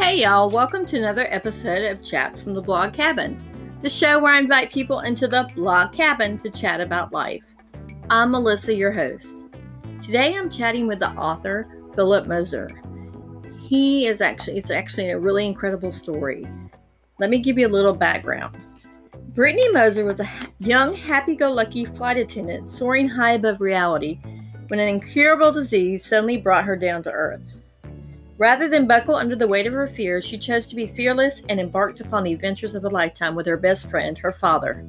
Hey, y'all, welcome to another episode of Chats from the Blog Cabin, the show where I invite people into the blog cabin to chat about life. I'm Melissa, your host. Today I'm chatting with the author, Philip Moser. He is actually, it's actually a really incredible story. Let me give you a little background. Brittany Moser was a young, happy go lucky flight attendant soaring high above reality when an incurable disease suddenly brought her down to earth. Rather than buckle under the weight of her fears, she chose to be fearless and embarked upon the adventures of a lifetime with her best friend, her father.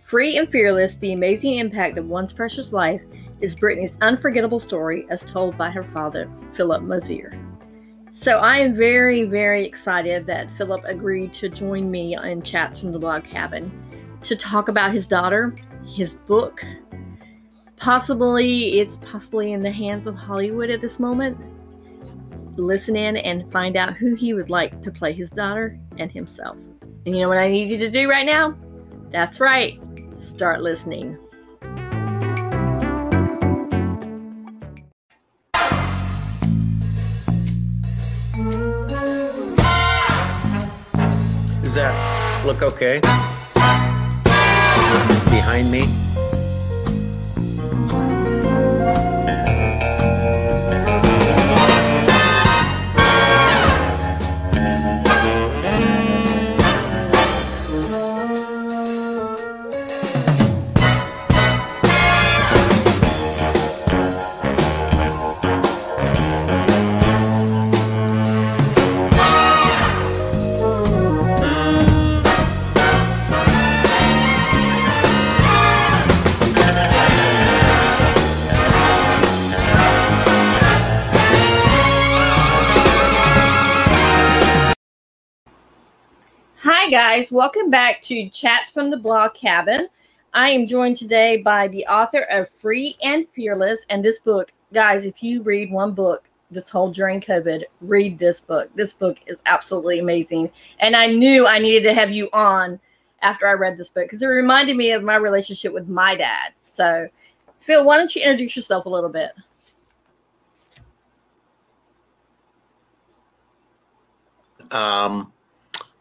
Free and fearless, the amazing impact of one's precious life is Brittany's unforgettable story as told by her father, Philip Moser. So I am very, very excited that Philip agreed to join me in Chats from the Blog Cabin to talk about his daughter, his book. Possibly, it's possibly in the hands of Hollywood at this moment listen in and find out who he would like to play his daughter and himself. And you know what I need you to do right now? That's right, start listening. Does that look okay? Behind me? Guys. Welcome back to Chats from the Blog Cabin. I am joined today by the author of Free and Fearless. And this book, guys, if you read one book this whole during COVID, read this book. This book is absolutely amazing. And I knew I needed to have you on after I read this book because it reminded me of my relationship with my dad. So, Phil, why don't you introduce yourself a little bit? Um,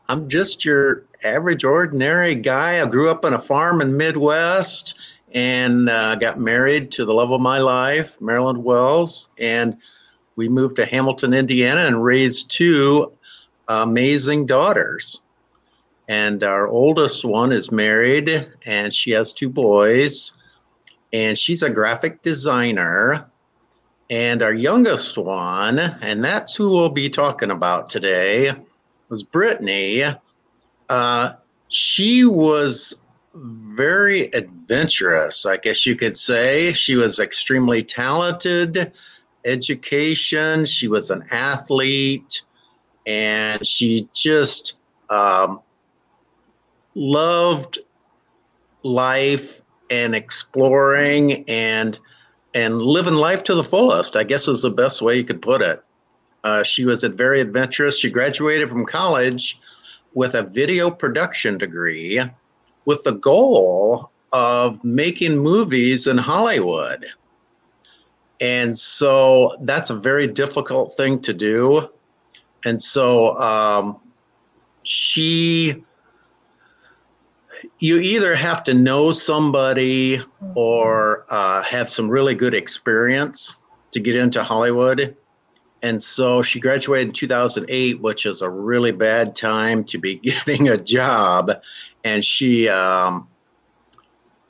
I'm just your average, ordinary guy. I grew up on a farm in Midwest and uh, got married to the love of my life, Marilyn Wells, and we moved to Hamilton, Indiana, and raised two amazing daughters. And our oldest one is married, and she has two boys, and she's a graphic designer. And our youngest one, and that's who we'll be talking about today, was Brittany. Uh, she was very adventurous, I guess you could say. She was extremely talented, education, she was an athlete, and she just um, loved life and exploring and and living life to the fullest i guess is the best way you could put it uh, she was a very adventurous. She graduated from college with a video production degree with the goal of making movies in Hollywood. And so that's a very difficult thing to do. And so um, she, you either have to know somebody or uh, have some really good experience to get into Hollywood and so she graduated in 2008, which is a really bad time to be getting a job. And she, um,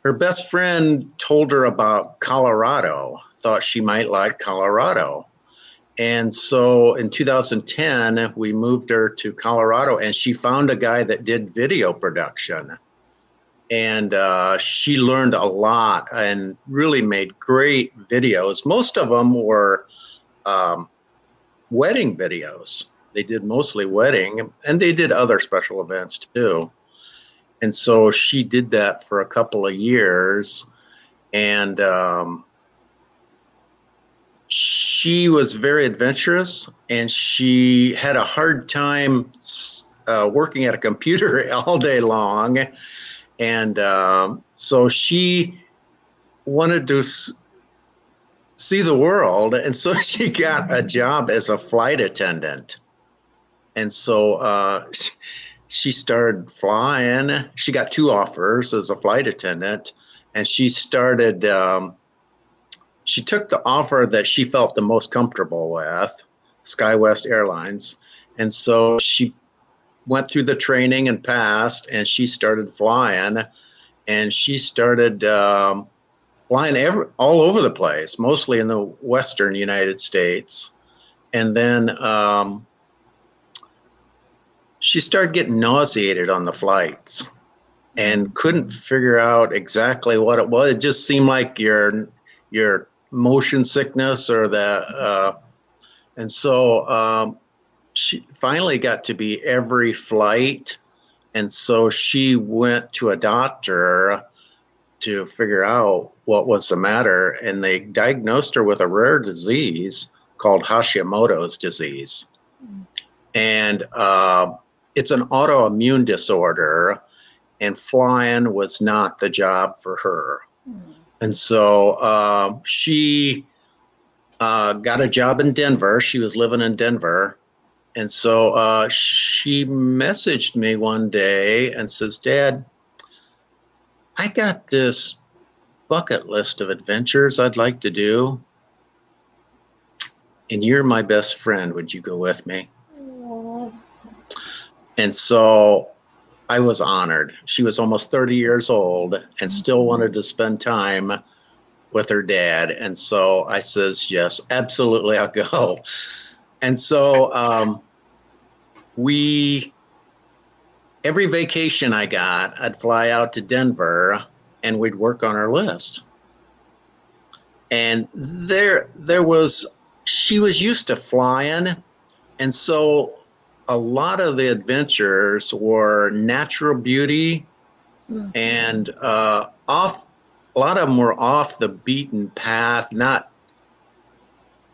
her best friend told her about Colorado, thought she might like Colorado. And so in 2010, we moved her to Colorado and she found a guy that did video production. And uh, she learned a lot and really made great videos. Most of them were um, wedding videos. They did mostly wedding and they did other special events too. And so she did that for a couple of years. And um, she was very adventurous and she had a hard time uh, working at a computer all day long. And um, so she wanted to see the world. And so she got a job as a flight attendant. and so uh, she started flying. She got two offers as a flight attendant, and she started. Um, she took the offer that she felt the most comfortable with, SkyWest Airlines, and so she went through the training and passed, and she started flying, and she started um, flying every, all over the place, mostly in the western United States, and then. Um, she started getting nauseated on the flights and couldn't figure out exactly what it was. It just seemed like your your motion sickness or the uh, and so um, she finally got to be every flight, and so she went to a doctor to figure out what was the matter, and they diagnosed her with a rare disease called Hashimoto's disease, and uh, it's an autoimmune disorder, and flying was not the job for her. Mm. And so uh, she uh, got a job in Denver. She was living in Denver. And so uh, she messaged me one day and says, Dad, I got this bucket list of adventures I'd like to do. And you're my best friend. Would you go with me? And so I was honored. She was almost 30 years old and still mm-hmm. wanted to spend time with her dad. And so I says, yes, absolutely, I'll go. And so um, we, every vacation I got, I'd fly out to Denver and we'd work on our list. And there, there was, she was used to flying. And so a lot of the adventures were natural beauty mm-hmm. and uh, off. A lot of them were off the beaten path, not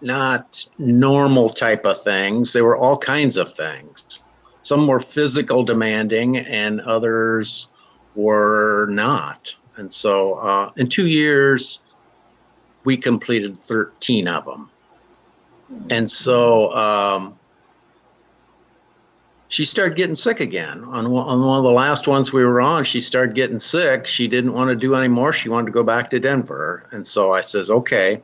not normal type of things. They were all kinds of things. Some were physical demanding, and others were not. And so, uh, in two years, we completed 13 of them. And so, um, she started getting sick again. On, on one of the last ones we were on, she started getting sick. She didn't want to do any more. She wanted to go back to Denver. And so I says, okay,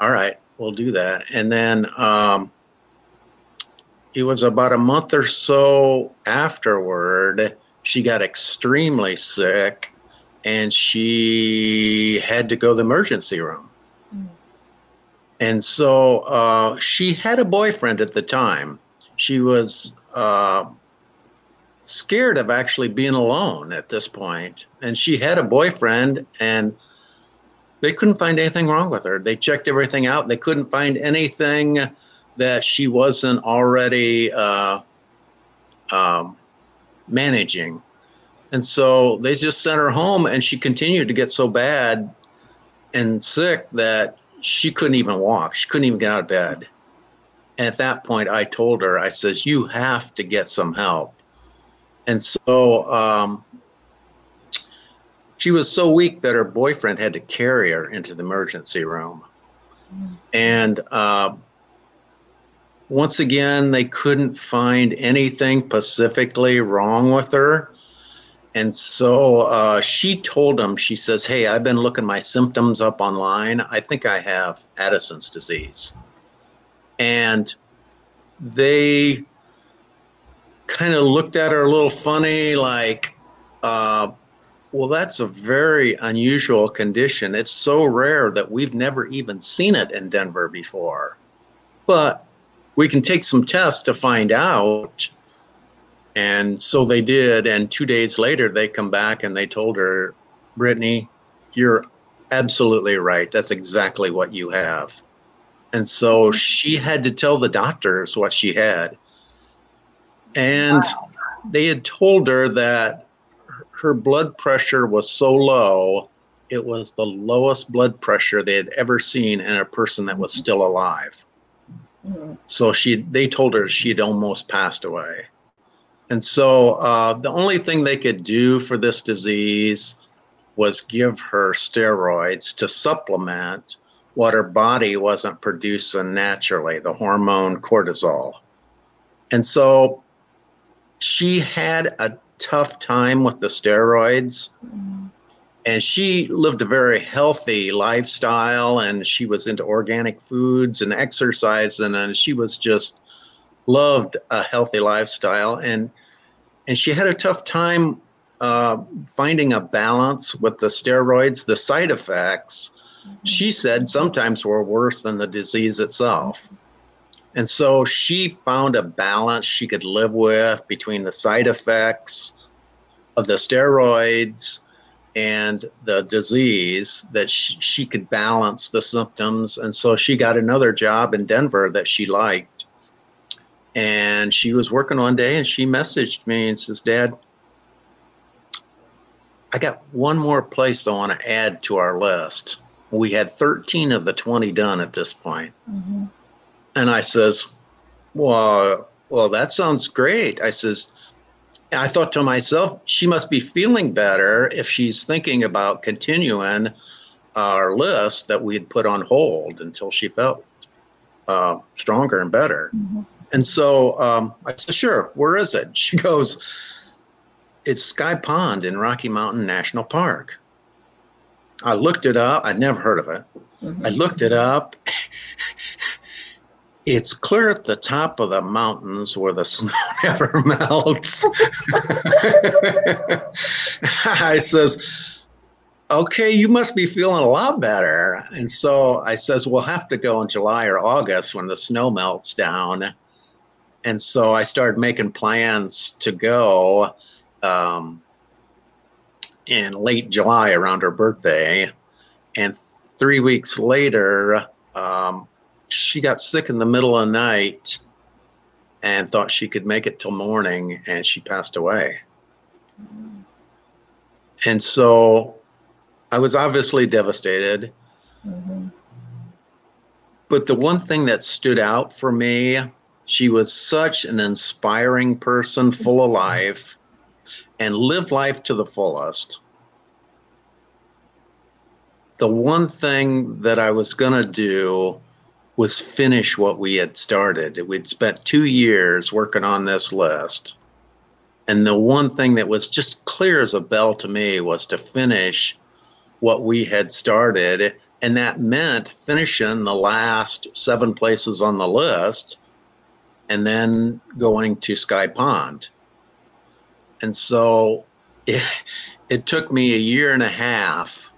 all right, we'll do that. And then um, it was about a month or so afterward, she got extremely sick and she had to go to the emergency room. Mm. And so uh, she had a boyfriend at the time. She was uh, scared of actually being alone at this point. And she had a boyfriend, and they couldn't find anything wrong with her. They checked everything out. They couldn't find anything that she wasn't already uh, um, managing. And so they just sent her home, and she continued to get so bad and sick that she couldn't even walk. She couldn't even get out of bed. And at that point, I told her, I says, you have to get some help. And so um, she was so weak that her boyfriend had to carry her into the emergency room. Mm. And uh, once again, they couldn't find anything specifically wrong with her. And so uh, she told him, she says, Hey, I've been looking my symptoms up online. I think I have Addison's disease and they kind of looked at her a little funny, like, uh, well, that's a very unusual condition. It's so rare that we've never even seen it in Denver before. But we can take some tests to find out. And so they did. And two days later, they come back and they told her, Brittany, you're absolutely right. That's exactly what you have. And so she had to tell the doctors what she had. And wow. they had told her that her blood pressure was so low, it was the lowest blood pressure they had ever seen in a person that was still alive. So she, they told her she'd almost passed away. And so uh, the only thing they could do for this disease was give her steroids to supplement what her body wasn't producing naturally, the hormone cortisol. And so she had a tough time with the steroids. And she lived a very healthy lifestyle and she was into organic foods and exercise and, and she was just loved a healthy lifestyle and and she had a tough time uh, finding a balance with the steroids. The side effects, she said, sometimes were worse than the disease itself. And so she found a balance she could live with between the side effects of the steroids and the disease that she, she could balance the symptoms. And so she got another job in Denver that she liked. And she was working one day and she messaged me and says, Dad, I got one more place I want to add to our list. We had 13 of the 20 done at this point. Mm-hmm. And I says, well, well, that sounds great. I says, I thought to myself, she must be feeling better if she's thinking about continuing our list that we had put on hold until she felt uh, stronger and better. Mm-hmm. And so um, I said, sure, where is it? She goes, it's Sky Pond in Rocky Mountain National Park. I looked it up. I'd never heard of it. Mm-hmm. I looked it up. It's clear at the top of the mountains where the snow never melts. I says, okay, you must be feeling a lot better. And so I says, we'll have to go in July or August when the snow melts down. And so I started making plans to go um, in late July around her birthday. And three weeks later, um, she got sick in the middle of the night and thought she could make it till morning, and she passed away. And so I was obviously devastated. Mm-hmm. But the one thing that stood out for me, she was such an inspiring person, full of life, and lived life to the fullest. The one thing that I was going to do was finish what we had started. We'd spent two years working on this list. And the one thing that was just clear as a bell to me was to finish what we had started. And that meant finishing the last seven places on the list and then going to Sky Pond. And so it, it took me a year and a half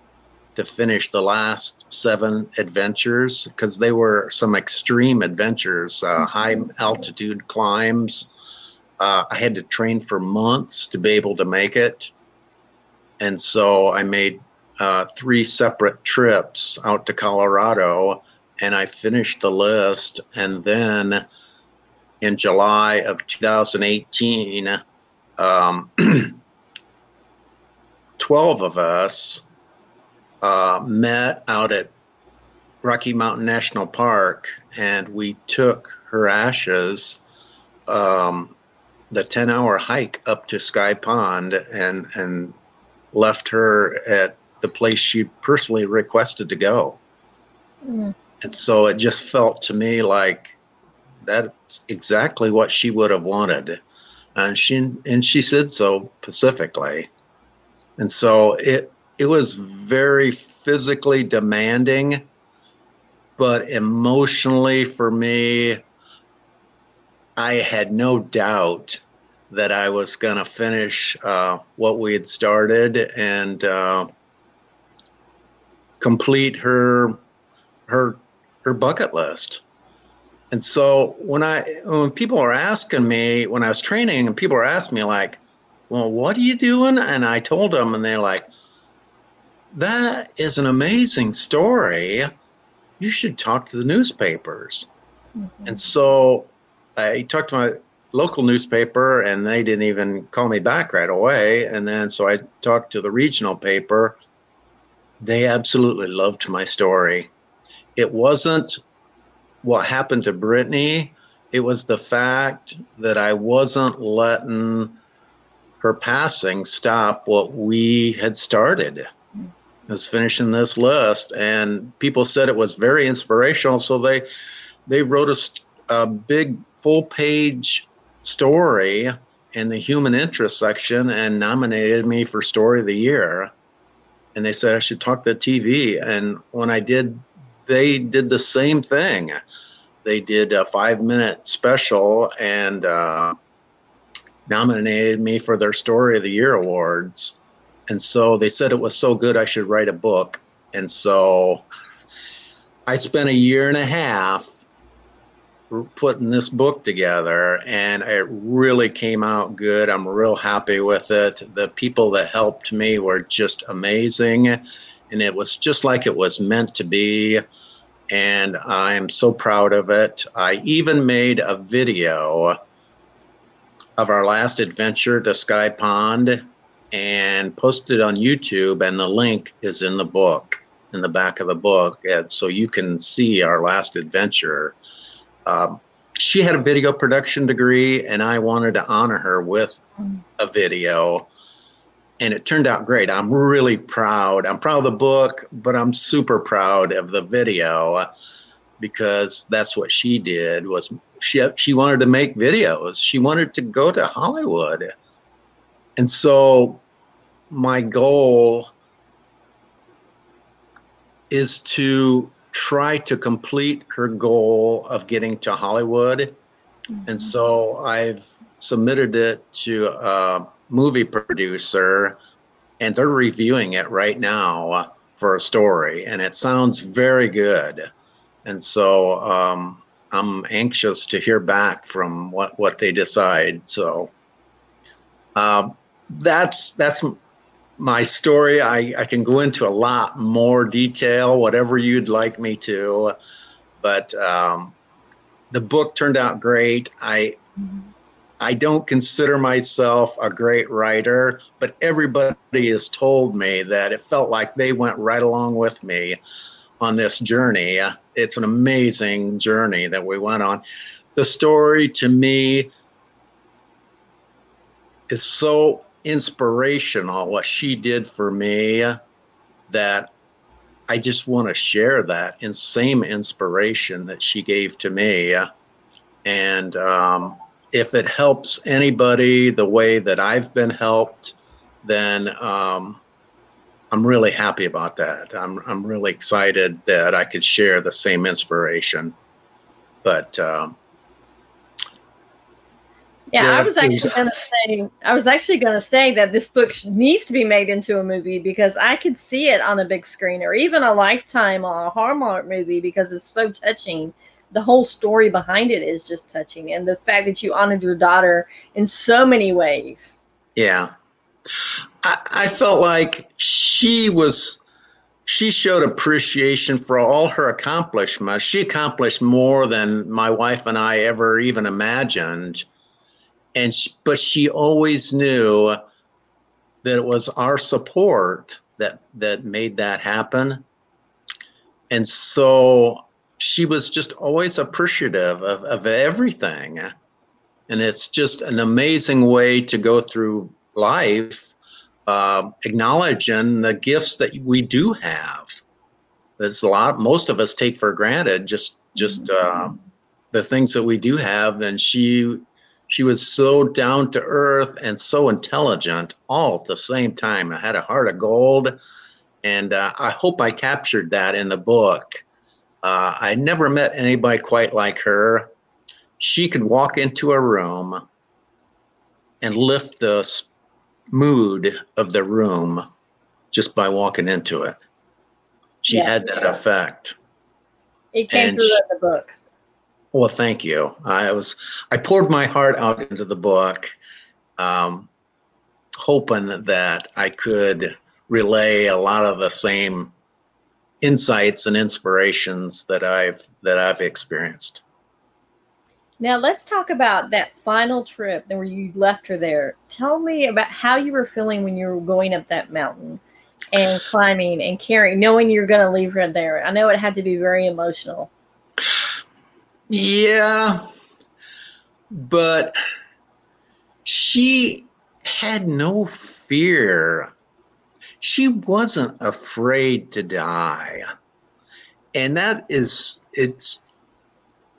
to finish the last seven adventures because they were some extreme adventures, uh, high altitude climbs. Uh, I had to train for months to be able to make it. And so I made uh, three separate trips out to Colorado and I finished the list. And then in July of 2018, um, 12 of us uh, met out at Rocky Mountain National Park, and we took her ashes, um, the 10 hour hike up to Sky Pond, and, and left her at the place she personally requested to go. Mm. And so it just felt to me like that's exactly what she would have wanted. And she and she said so pacifically. And so it it was very physically demanding, but emotionally for me, I had no doubt that I was going to finish uh, what we had started and uh, complete her her her bucket list. And so when I when people are asking me when I was training and people are asking me like, "Well, what are you doing?" and I told them, and they're like, that is an amazing story. You should talk to the newspapers. Mm-hmm. And so I talked to my local newspaper, and they didn't even call me back right away. And then so I talked to the regional paper. They absolutely loved my story. It wasn't what happened to Brittany, it was the fact that I wasn't letting her passing stop what we had started was finishing this list, and people said it was very inspirational. So they they wrote a, a big full page story in the human interest section and nominated me for story of the year. And they said I should talk to TV. And when I did, they did the same thing. They did a five minute special and uh, nominated me for their story of the year awards. And so they said it was so good I should write a book. And so I spent a year and a half putting this book together and it really came out good. I'm real happy with it. The people that helped me were just amazing and it was just like it was meant to be and I'm so proud of it. I even made a video of our last adventure to Sky Pond and posted on YouTube and the link is in the book in the back of the book and so you can see our last adventure um, she had a video production degree, and I wanted to honor her with a video. And it turned out great. I'm really proud. I'm proud of the book, but I'm super proud of the video because that's what she did was she she wanted to make videos. She wanted to go to Hollywood. And so my goal is to try to complete her goal of getting to Hollywood. Mm-hmm. And so I've submitted it to a movie producer, and they're reviewing it right now for a story, and it sounds very good. And so um, I'm anxious to hear back from what, what they decide. So um, that's that's my story. I, I can go into a lot more detail, whatever you'd like me to. But um, the book turned out great. I I don't consider myself a great writer, but everybody has told me that it felt like they went right along with me on this journey. It's an amazing journey that we went on. The story to me is so inspirational what she did for me that I just want to share that same inspiration that she gave to me. And um, if it helps anybody the way that I've been helped, then um, I'm really happy about that. I'm, I'm really excited that I could share the same inspiration. But um, yeah, yeah, I was actually going to say I was actually going to say that this book needs to be made into a movie because I could see it on a big screen or even a Lifetime or a Hallmark movie because it's so touching. The whole story behind it is just touching, and the fact that you honored your daughter in so many ways. Yeah, I, I felt like she was she showed appreciation for all her accomplishments. She accomplished more than my wife and I ever even imagined and she, but she always knew that it was our support that that made that happen. And so she was just always appreciative of, of everything. And it's just an amazing way to go through life uh, acknowledging the gifts that we do have. That's a lot most of us take for granted just just uh, the things that we do have. And she she was so down to earth and so intelligent all at the same time. I had a heart of gold, and uh, I hope I captured that in the book. Uh, I never met anybody quite like her. She could walk into a room and lift the mood of the room just by walking into it. She yeah, had that yeah. effect. It came and through she, in the book. Well, thank you. I was I poured my heart out into the book, um, hoping that I could relay a lot of the same insights and inspirations that I've that I've experienced. Now let's talk about that final trip where you left her there. Tell me about how you were feeling when you were going up that mountain and climbing and carrying, knowing you're going to leave her there. I know it had to be very emotional. Yeah, but she had no fear. She wasn't afraid to die. And that is, it's,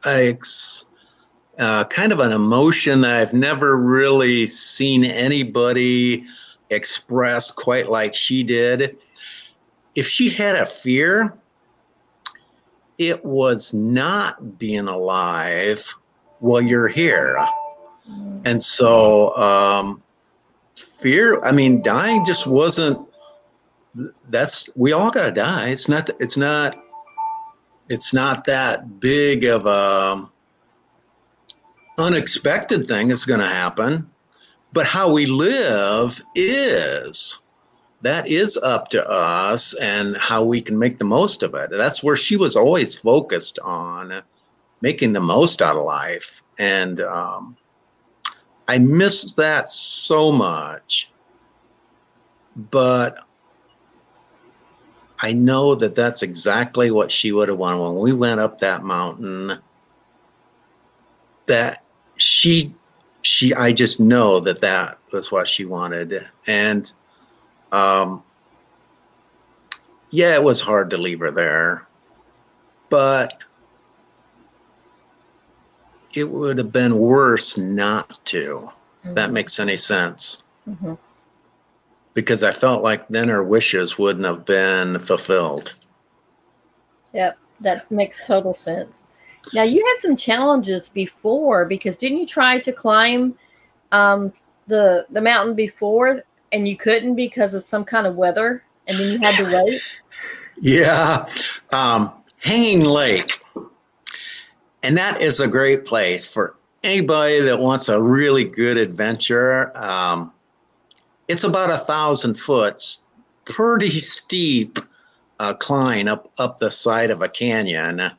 it's uh, kind of an emotion that I've never really seen anybody express quite like she did. If she had a fear, it was not being alive while you're here. And so, um, fear, I mean, dying just wasn't, that's, we all got to die. It's not, it's not, it's not that big of a, unexpected thing that's going to happen. But how we live is that is up to us and how we can make the most of it. That's where she was always focused on making the most out of life. And um, I miss that so much. But I know that that's exactly what she would have wanted when we went up that mountain. That she she I just know that that was what she wanted and um yeah it was hard to leave her there but it would have been worse not to mm-hmm. that makes any sense mm-hmm. because I felt like then her wishes wouldn't have been fulfilled yep that makes total sense now you had some challenges before because didn't you try to climb um, the the mountain before and you couldn't because of some kind of weather, and then you had to wait? Yeah, um, Hanging Lake, and that is a great place for anybody that wants a really good adventure. Um, it's about a thousand foot, pretty steep uh, climb up up the side of a canyon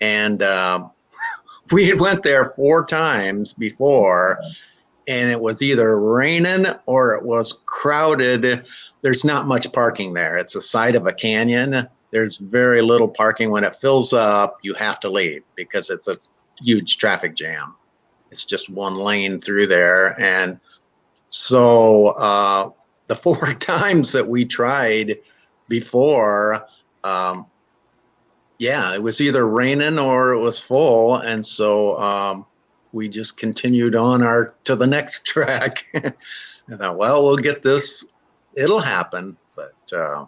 and uh, we had went there four times before and it was either raining or it was crowded. There's not much parking there. It's the side of a canyon. There's very little parking. When it fills up you have to leave because it's a huge traffic jam. It's just one lane through there. And so uh, the four times that we tried before um, yeah, it was either raining or it was full, and so um, we just continued on our to the next track. I thought, well, we'll get this; it'll happen. But uh,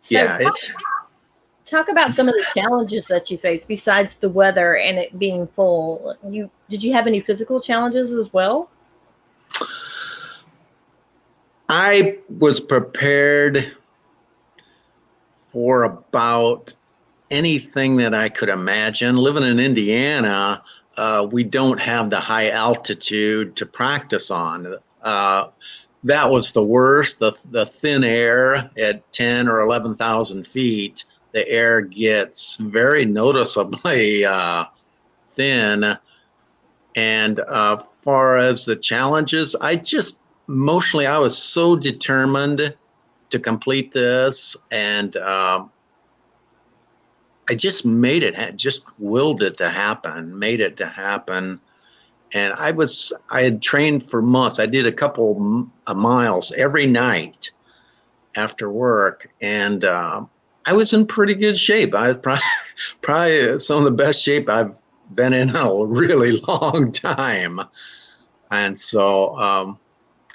so yeah, talk, it, talk about some of the challenges that you faced besides the weather and it being full. You did you have any physical challenges as well? I was prepared for about anything that I could imagine. Living in Indiana, uh, we don't have the high altitude to practice on. Uh, that was the worst. The, the thin air at 10 or 11,000 feet, the air gets very noticeably uh, thin. And uh, far as the challenges, I just mostly I was so determined to complete this, and um, I just made it, just willed it to happen, made it to happen. And I was, I had trained for months. I did a couple of miles every night after work, and uh, I was in pretty good shape. I was probably, probably some of the best shape I've been in a really long time. And so um,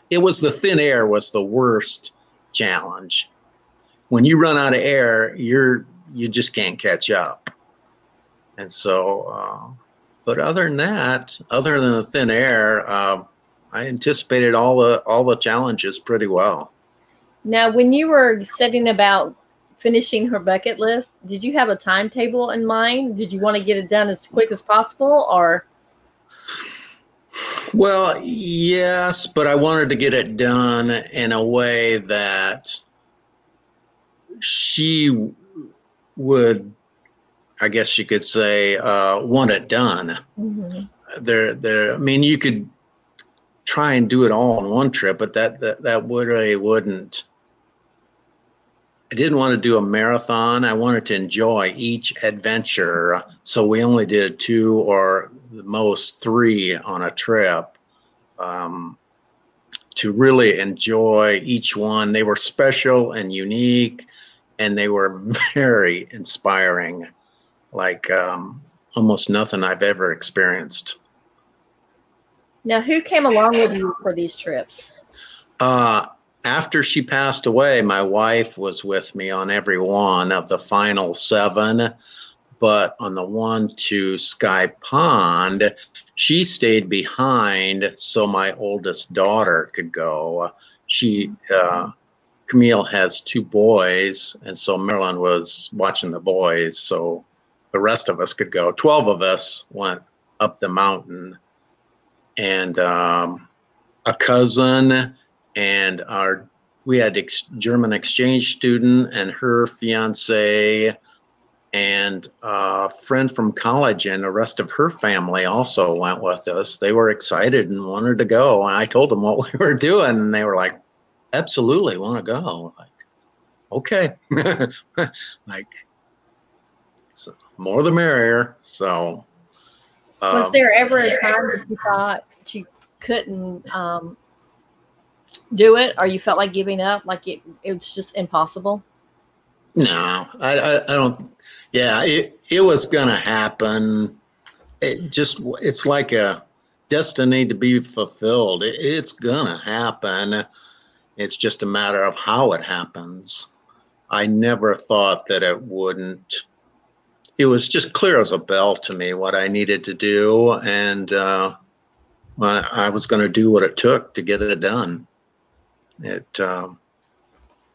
it was the thin air was the worst challenge. When you run out of air, you're you just can't catch up. And so, uh, but other than that, other than the thin air, uh, I anticipated all the all the challenges pretty well. Now, when you were setting about finishing her bucket list, did you have a timetable in mind? Did you want to get it done as quick as possible, or? Well, yes, but I wanted to get it done in a way that she would, I guess you could say, uh, want it done. Mm-hmm. There, there. I mean, you could try and do it all in one trip, but that that that would really wouldn't. I didn't want to do a marathon. I wanted to enjoy each adventure. So we only did two or the most three on a trip um, to really enjoy each one. They were special and unique, and they were very inspiring. Like um, almost nothing I've ever experienced. Now, who came along with you for these trips? Uh, after she passed away, my wife was with me on every one of the final seven. But on the one to Sky Pond, she stayed behind so my oldest daughter could go. She, uh, Camille has two boys, and so Marilyn was watching the boys, so the rest of us could go. 12 of us went up the mountain, and um, a cousin and our we had ex- German exchange student and her fiance and a friend from college and the rest of her family also went with us. They were excited and wanted to go. And I told them what we were doing, and they were like, absolutely want to go. Like, okay. like, so more the merrier. So, um, was there ever a time that you thought you couldn't um, do it or you felt like giving up? Like it, it was just impossible? No, I, I, I don't. Yeah, it, it was going to happen. It just, it's like a destiny to be fulfilled. It, it's going to happen. It's just a matter of how it happens. I never thought that it wouldn't. It was just clear as a bell to me what I needed to do, and uh, I was going to do what it took to get it done. It, um,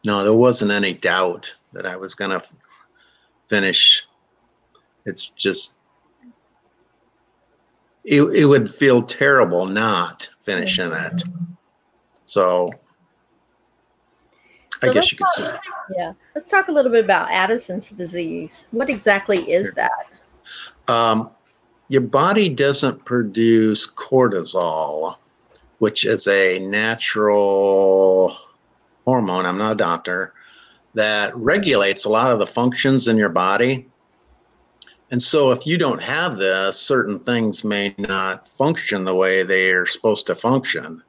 no, there wasn't any doubt that I was going to f- finish. It's just, it, it would feel terrible not finishing it. So, I guess you could let's say. talk- Yeah. Let's talk a little bit about Addison's disease. What exactly is that? Um, your body doesn't produce cortisol, which is a natural hormone. I'm not a doctor that regulates a lot of the functions in your body. And so, if you don't have this, certain things may not function the way they are supposed to function.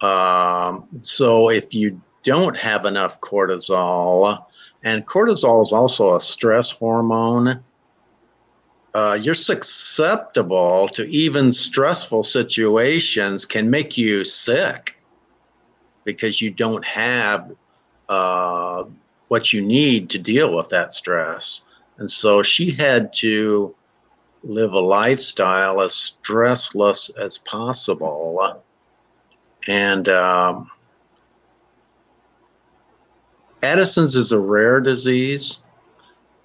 Um, so, if you don't have enough cortisol, and cortisol is also a stress hormone, uh, you're susceptible to even stressful situations can make you sick because you don't have uh, what you need to deal with that stress. And so she had to live a lifestyle as stressless as possible. And um, Addison's is a rare disease.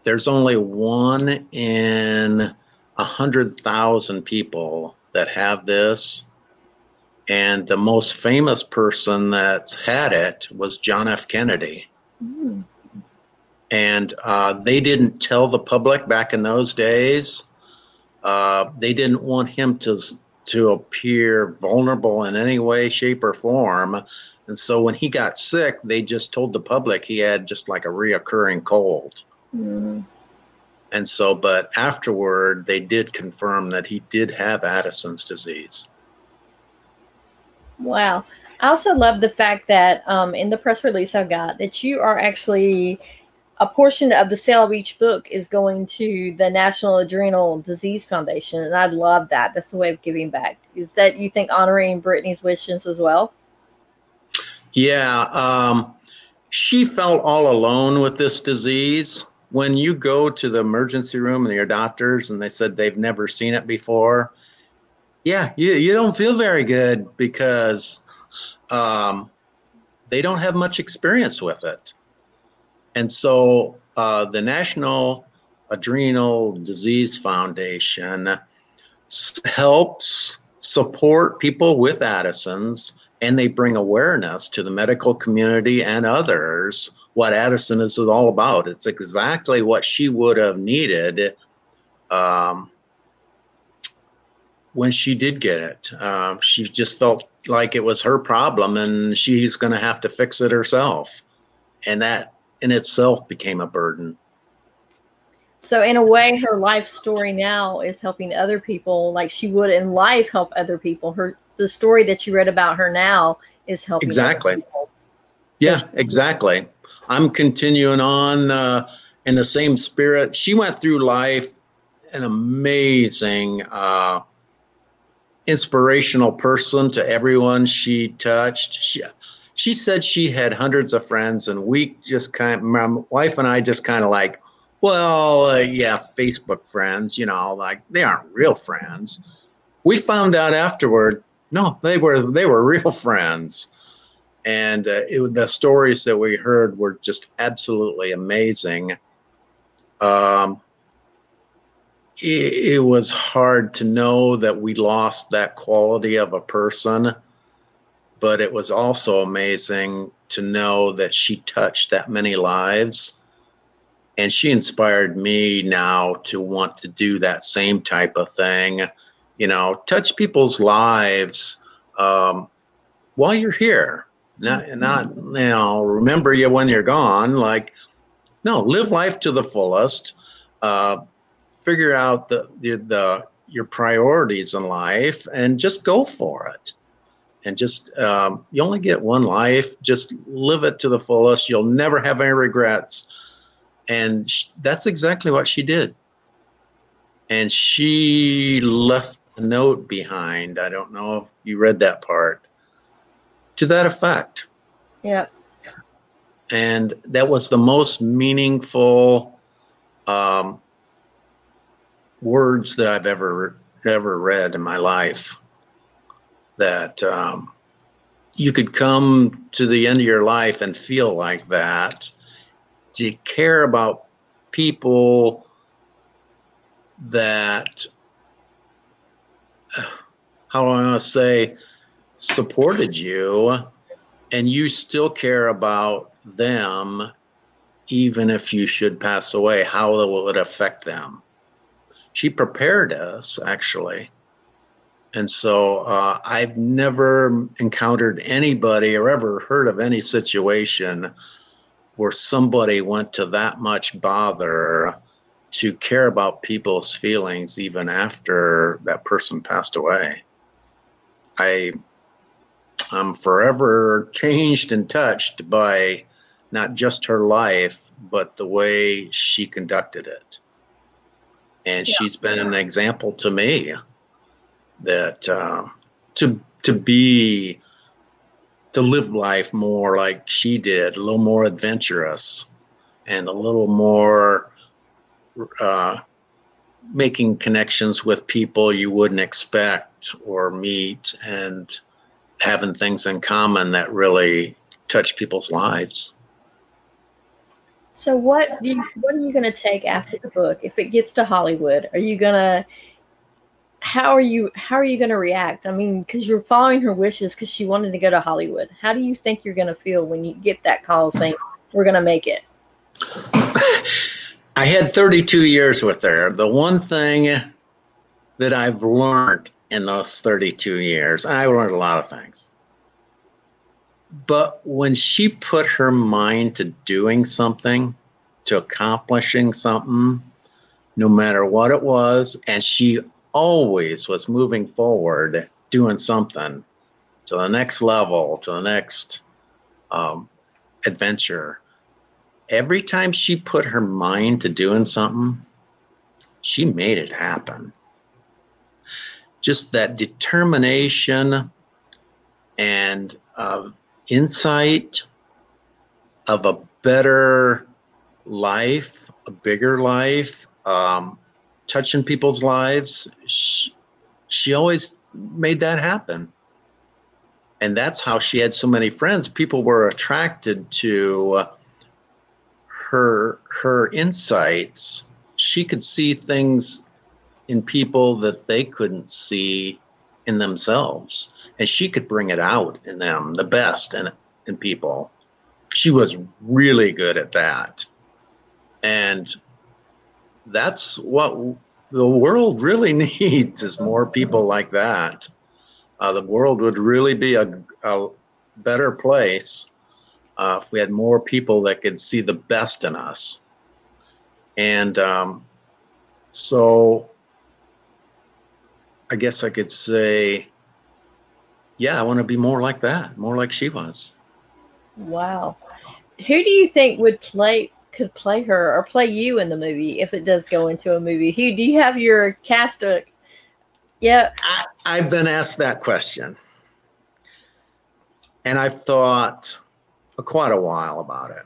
There's only one in a hundred thousand people that have this. And the most famous person that's had it was John F. Kennedy. Mm. And uh, they didn't tell the public back in those days. Uh, they didn't want him to to appear vulnerable in any way, shape, or form. And so when he got sick, they just told the public he had just like a reoccurring cold. Mm. And so, but afterward, they did confirm that he did have Addison's disease. Wow. I also love the fact that um, in the press release I got that you are actually a portion of the sale of each book is going to the National Adrenal Disease Foundation, and I love that. That's a way of giving back. Is that you think honoring Brittany's wishes as well? Yeah, um, she felt all alone with this disease. When you go to the emergency room and your doctors and they said they've never seen it before, yeah, you, you don't feel very good because um, they don't have much experience with it. And so uh, the National Adrenal Disease Foundation helps support people with Addison's and they bring awareness to the medical community and others what Addison is all about. It's exactly what she would have needed um, when she did get it. Um, she just felt like it was her problem and she's going to have to fix it herself. And that in itself became a burden. So in a way, her life story now is helping other people, like she would in life help other people. Her the story that you read about her now is helping. Exactly. people. Yeah, So- exactly. I'm continuing on uh, in the same spirit. She went through life an amazing, uh, inspirational person to everyone she touched. She, she said she had hundreds of friends, and we just kind of, my wife and I just kind of like, well, uh, yeah, Facebook friends, you know, like they aren't real friends. We found out afterward, no, they were they were real friends, and uh, it, the stories that we heard were just absolutely amazing. Um, it, it was hard to know that we lost that quality of a person but it was also amazing to know that she touched that many lives. And she inspired me now to want to do that same type of thing, you know, touch people's lives um, while you're here. Not, not, you know, remember you when you're gone. Like, no, live life to the fullest. Uh, figure out the, the, the your priorities in life and just go for it and just um, you only get one life just live it to the fullest you'll never have any regrets and sh- that's exactly what she did and she left a note behind. I don't know if you read that part. To that effect. Yeah. and that was the most meaningful um, words that i've ever ever read in my life. That um, you could come to the end of your life and feel like that, to care about people that, how do I want to say, supported you, and you still care about them, even if you should pass away, how will it affect them? She prepared us, actually and so uh, I've never encountered anybody or ever heard of any situation where somebody went to that much bother to care about people's feelings even after that person passed away. I I'm forever changed and touched by not just her life, but the way she conducted it. And yeah. she's been an example to me that uh, to to be to live life more like she did, a little more adventurous, and a little more uh, making connections with people you wouldn't expect or meet, and having things in common that really touch people's lives. So what you, what are you going to take after the book if it gets to Hollywood? Are you going to how are you how are you going to react i mean because you're following her wishes because she wanted to go to hollywood how do you think you're going to feel when you get that call saying we're going to make it i had 32 years with her the one thing that i've learned in those 32 years i learned a lot of things but when she put her mind to doing something to accomplishing something no matter what it was and she always was moving forward, doing something to the next level, to the next um, adventure. Every time she put her mind to doing something, she made it happen. Just that determination and uh, insight of a better life, a bigger life, um, touching people's lives, she, she always made that happen. And that's how she had so many friends. People were attracted to her her insights. She could see things in people that they couldn't see in themselves. And she could bring it out in them, the best in, in people. She was really good at that. And that's what the world really needs is more people like that. Uh, the world would really be a, a better place uh, if we had more people that could see the best in us. And um, so I guess I could say, yeah, I want to be more like that, more like she was. Wow. Who do you think would play could play her or play you in the movie if it does go into a movie? Who do you have your cast? Of, yeah, I, I've been asked that question, and I've thought quite a while about it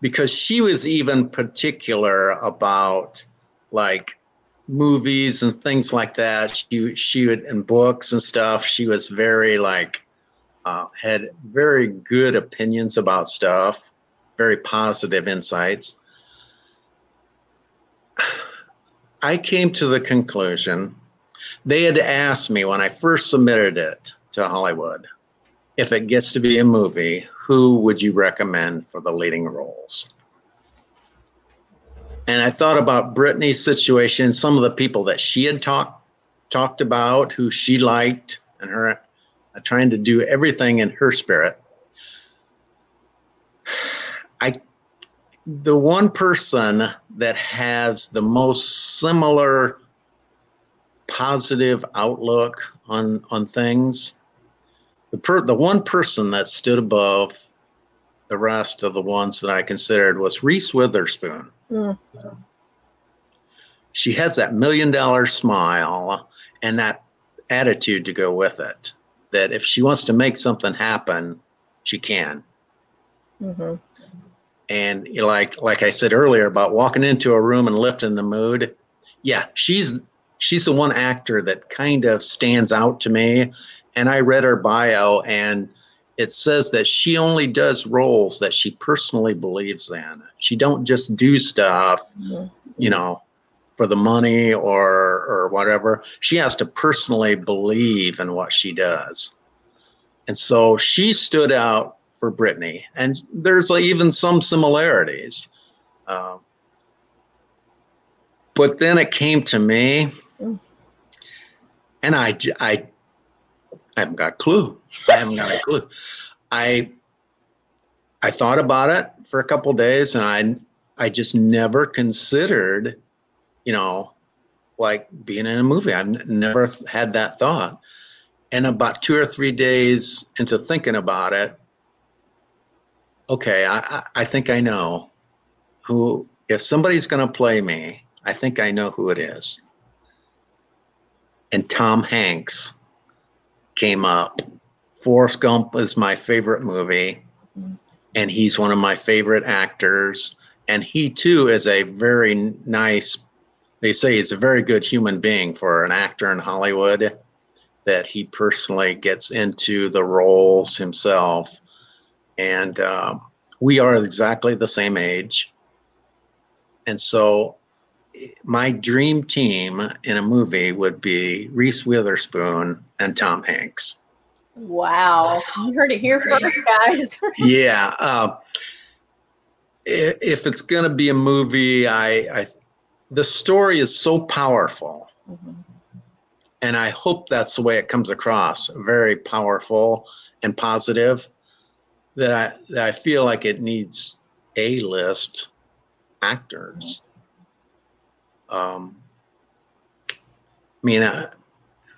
because she was even particular about like movies and things like that. She she would in books and stuff. She was very like uh, had very good opinions about stuff, very positive insights. I came to the conclusion they had asked me when I first submitted it to Hollywood if it gets to be a movie, who would you recommend for the leading roles? And I thought about Brittany's situation, some of the people that she had talked talked about, who she liked, and her uh, trying to do everything in her spirit. I the one person that has the most similar positive outlook on on things the per, the one person that stood above the rest of the ones that I considered was Reese Witherspoon. Mm. She has that million dollar smile and that attitude to go with it. That if she wants to make something happen, she can. Mm-hmm. And like like I said earlier about walking into a room and lifting the mood, yeah, she's she's the one actor that kind of stands out to me. And I read her bio, and it says that she only does roles that she personally believes in. She don't just do stuff, mm-hmm. you know, for the money or or whatever. She has to personally believe in what she does. And so she stood out for Brittany, and there's like even some similarities. Uh, but then it came to me, mm. and I, I I haven't got a clue. I haven't got a clue. I I thought about it for a couple days, and I I just never considered, you know, like being in a movie. I've never had that thought. And about two or three days into thinking about it, okay, I, I think I know who. If somebody's going to play me, I think I know who it is. And Tom Hanks came up. Forrest Gump is my favorite movie, and he's one of my favorite actors. And he too is a very nice. They say he's a very good human being for an actor in Hollywood. That he personally gets into the roles himself, and uh, we are exactly the same age. And so my dream team in a movie would be Reese Witherspoon and Tom Hanks. Wow. You heard it here first, guys. yeah. Uh, if it's going to be a movie, I, I, the story is so powerful. Mm-hmm. And I hope that's the way it comes across very powerful and positive that I, that I feel like it needs A list actors. Um, I mean, uh,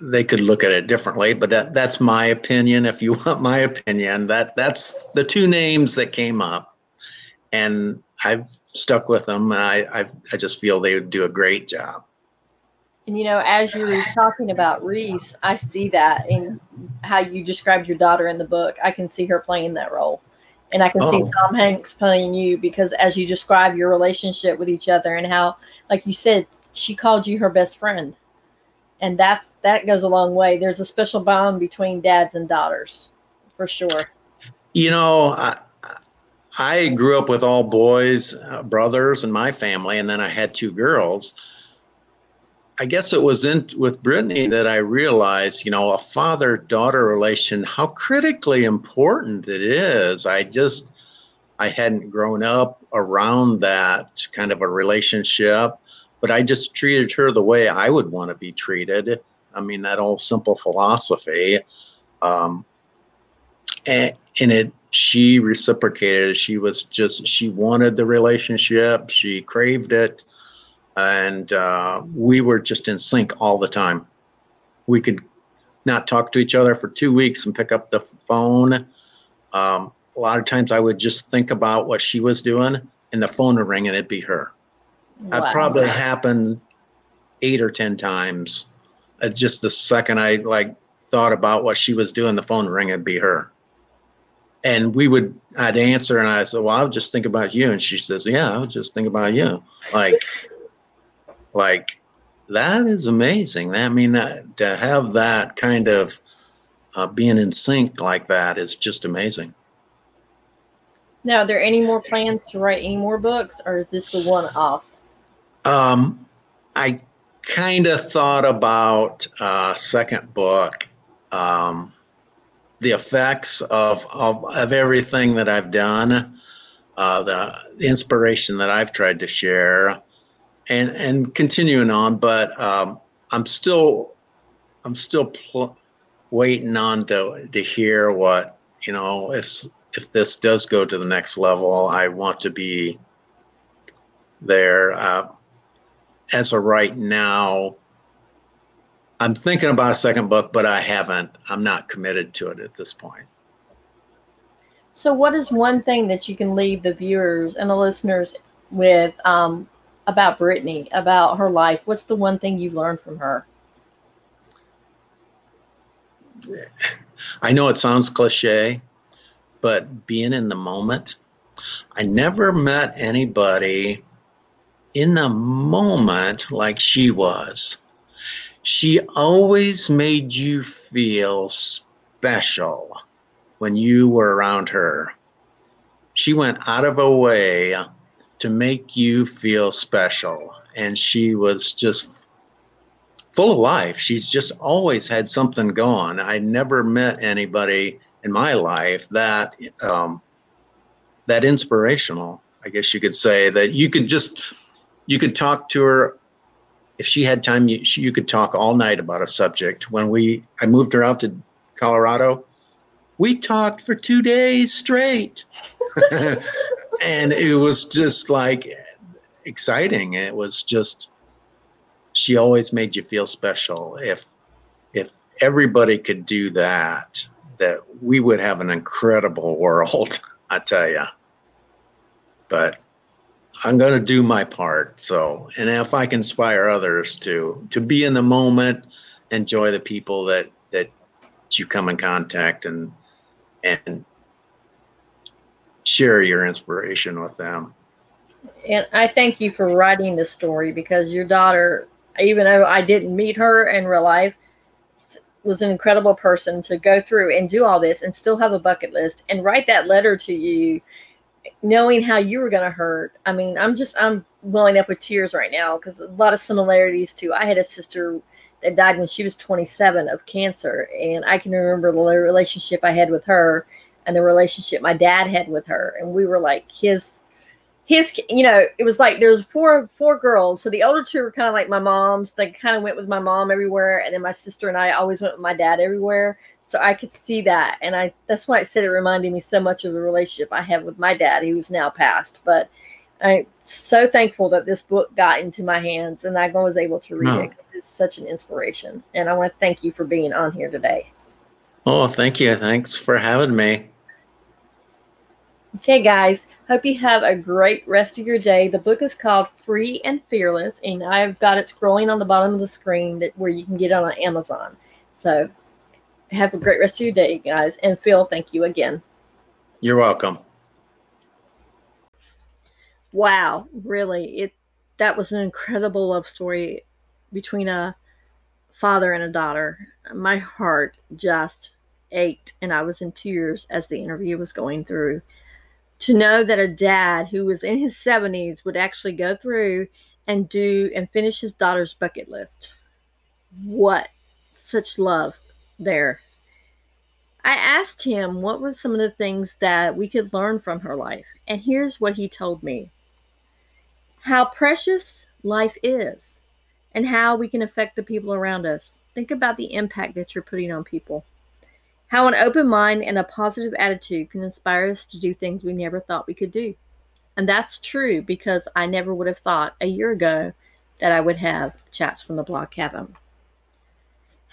they could look at it differently, but that that's my opinion. If you want my opinion, that that's the two names that came up, and I've stuck with them. I i I just feel they would do a great job. And you know, as you were talking about Reese, I see that in how you described your daughter in the book. I can see her playing that role. And I can oh. see Tom Hanks playing you because as you describe your relationship with each other and how, like you said, she called you her best friend and that's that goes a long way. There's a special bond between dads and daughters, for sure. You know, I, I grew up with all boys, uh, brothers, in my family, and then I had two girls. I guess it was in with Brittany that I realized, you know, a father-daughter relation, how critically important it is. I just I hadn't grown up around that kind of a relationship but I just treated her the way I would want to be treated. I mean, that old simple philosophy. Um, and, and it, she reciprocated. She was just, she wanted the relationship, she craved it. And uh, we were just in sync all the time. We could not talk to each other for two weeks and pick up the phone. Um, a lot of times I would just think about what she was doing and the phone would ring and it'd be her. Wow. That probably happened eight or ten times. Uh, just the second I like thought about what she was doing, the phone would ring it'd be her. And we would, I'd answer and I said, "Well, I would just think about you." And she says, "Yeah, I would just think about you." Like, like that is amazing. I mean, that, to have that kind of uh, being in sync like that is just amazing. Now, are there any more plans to write any more books, or is this the one off? Um, I kind of thought about a second book, um, the effects of, of of everything that I've done, uh, the, the inspiration that I've tried to share, and and continuing on. But um, I'm still I'm still pl- waiting on to to hear what you know if if this does go to the next level. I want to be there. Uh, as of right now, I'm thinking about a second book, but I haven't. I'm not committed to it at this point. So, what is one thing that you can leave the viewers and the listeners with um, about Brittany, about her life? What's the one thing you've learned from her? I know it sounds cliche, but being in the moment, I never met anybody in the moment like she was. She always made you feel special when you were around her. She went out of her way to make you feel special. And she was just full of life. She's just always had something going. I never met anybody in my life that um, that inspirational. I guess you could say that you could just you could talk to her if she had time. You, she, you could talk all night about a subject. When we I moved her out to Colorado, we talked for two days straight, and it was just like exciting. It was just she always made you feel special. If if everybody could do that, that we would have an incredible world, I tell you. But I'm going to do my part. So, and if I can inspire others to to be in the moment, enjoy the people that that you come in contact and and share your inspiration with them. And I thank you for writing this story because your daughter, even though I didn't meet her in real life, was an incredible person to go through and do all this and still have a bucket list and write that letter to you knowing how you were going to hurt i mean i'm just i'm welling up with tears right now because a lot of similarities to i had a sister that died when she was 27 of cancer and i can remember the relationship i had with her and the relationship my dad had with her and we were like his his you know it was like there's four four girls so the older two were kind of like my mom's they kind of went with my mom everywhere and then my sister and i always went with my dad everywhere so i could see that and i that's why i said it reminded me so much of the relationship i have with my dad who's now passed but i'm so thankful that this book got into my hands and i was able to read No. it it's such an inspiration and i want to thank you for being on here today Oh, thank you. Thanks for having me. Okay, guys, hope you have a great rest of your day. The book is called Free and Fearless, and I've got it scrolling on the bottom of the screen that where you can get it on Amazon. So, have a great rest of your day, guys. And Phil, thank you again. You're welcome. Wow, really, it that was an incredible love story between a father and a daughter. My heart just ached, and I was in tears as the interview was going through. to know that a dad who was in his 70s would actually go through and do and finish his daughter's bucket list. What such love there. I asked him what were some of the things that we could learn from her life, and here's what he told me how precious life is and how we can affect the people around us. Think about the impact that you're putting on people. How an open mind and a positive attitude can inspire us to do things we never thought we could do. And that's true because I never would have thought a year ago that I would have chats from the blog cabin.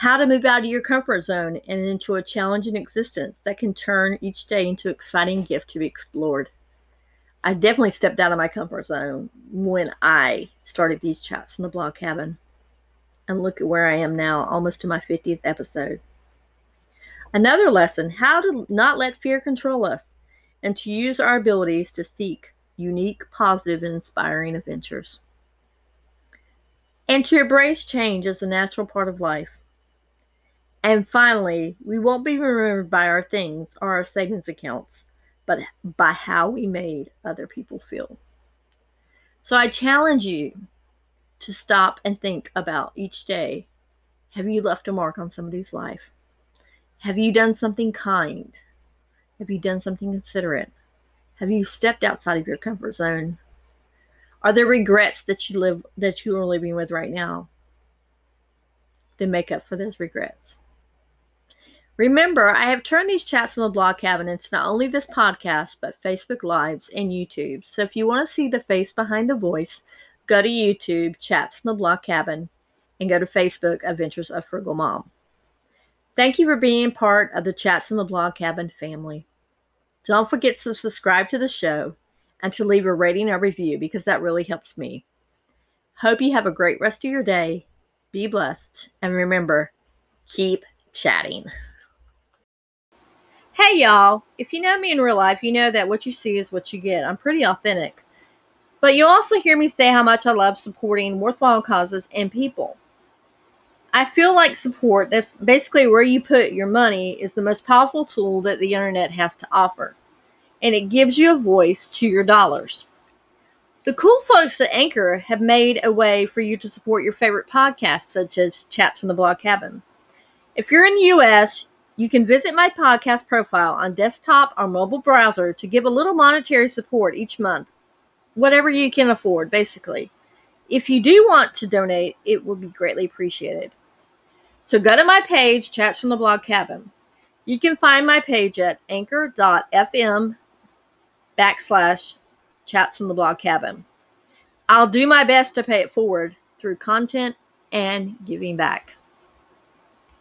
How to move out of your comfort zone and into a challenging existence that can turn each day into an exciting gift to be explored. I definitely stepped out of my comfort zone when I started these chats from the blog cabin. And look at where I am now, almost to my 50th episode. Another lesson how to not let fear control us and to use our abilities to seek unique, positive, and inspiring adventures. And to embrace change as a natural part of life. And finally, we won't be remembered by our things or our savings accounts, but by how we made other people feel. So I challenge you to stop and think about each day have you left a mark on somebody's life? Have you done something kind? Have you done something considerate? Have you stepped outside of your comfort zone? Are there regrets that you live that you are living with right now? Then make up for those regrets. Remember, I have turned these chats on the blog cabin into not only this podcast, but Facebook Lives and YouTube. So if you want to see the face behind the voice, go to YouTube, Chats from the Blog Cabin, and go to Facebook, Adventures of Frugal Mom. Thank you for being part of the Chats from the Blog Cabin family. Don't forget to subscribe to the show and to leave a rating or review because that really helps me. Hope you have a great rest of your day. Be blessed. And remember, keep chatting. Hey, y'all. If you know me in real life, you know that what you see is what you get. I'm pretty authentic. But you'll also hear me say how much I love supporting worthwhile causes and people. I feel like support, that's basically where you put your money, is the most powerful tool that the internet has to offer. And it gives you a voice to your dollars. The cool folks at Anchor have made a way for you to support your favorite podcasts, such as Chats from the Blog Cabin. If you're in the US, you can visit my podcast profile on desktop or mobile browser to give a little monetary support each month, whatever you can afford, basically. If you do want to donate, it would be greatly appreciated. So go to my page, Chats from the Blog Cabin. You can find my page at anchor.fm backslash chats from the blog cabin. I'll do my best to pay it forward through content and giving back.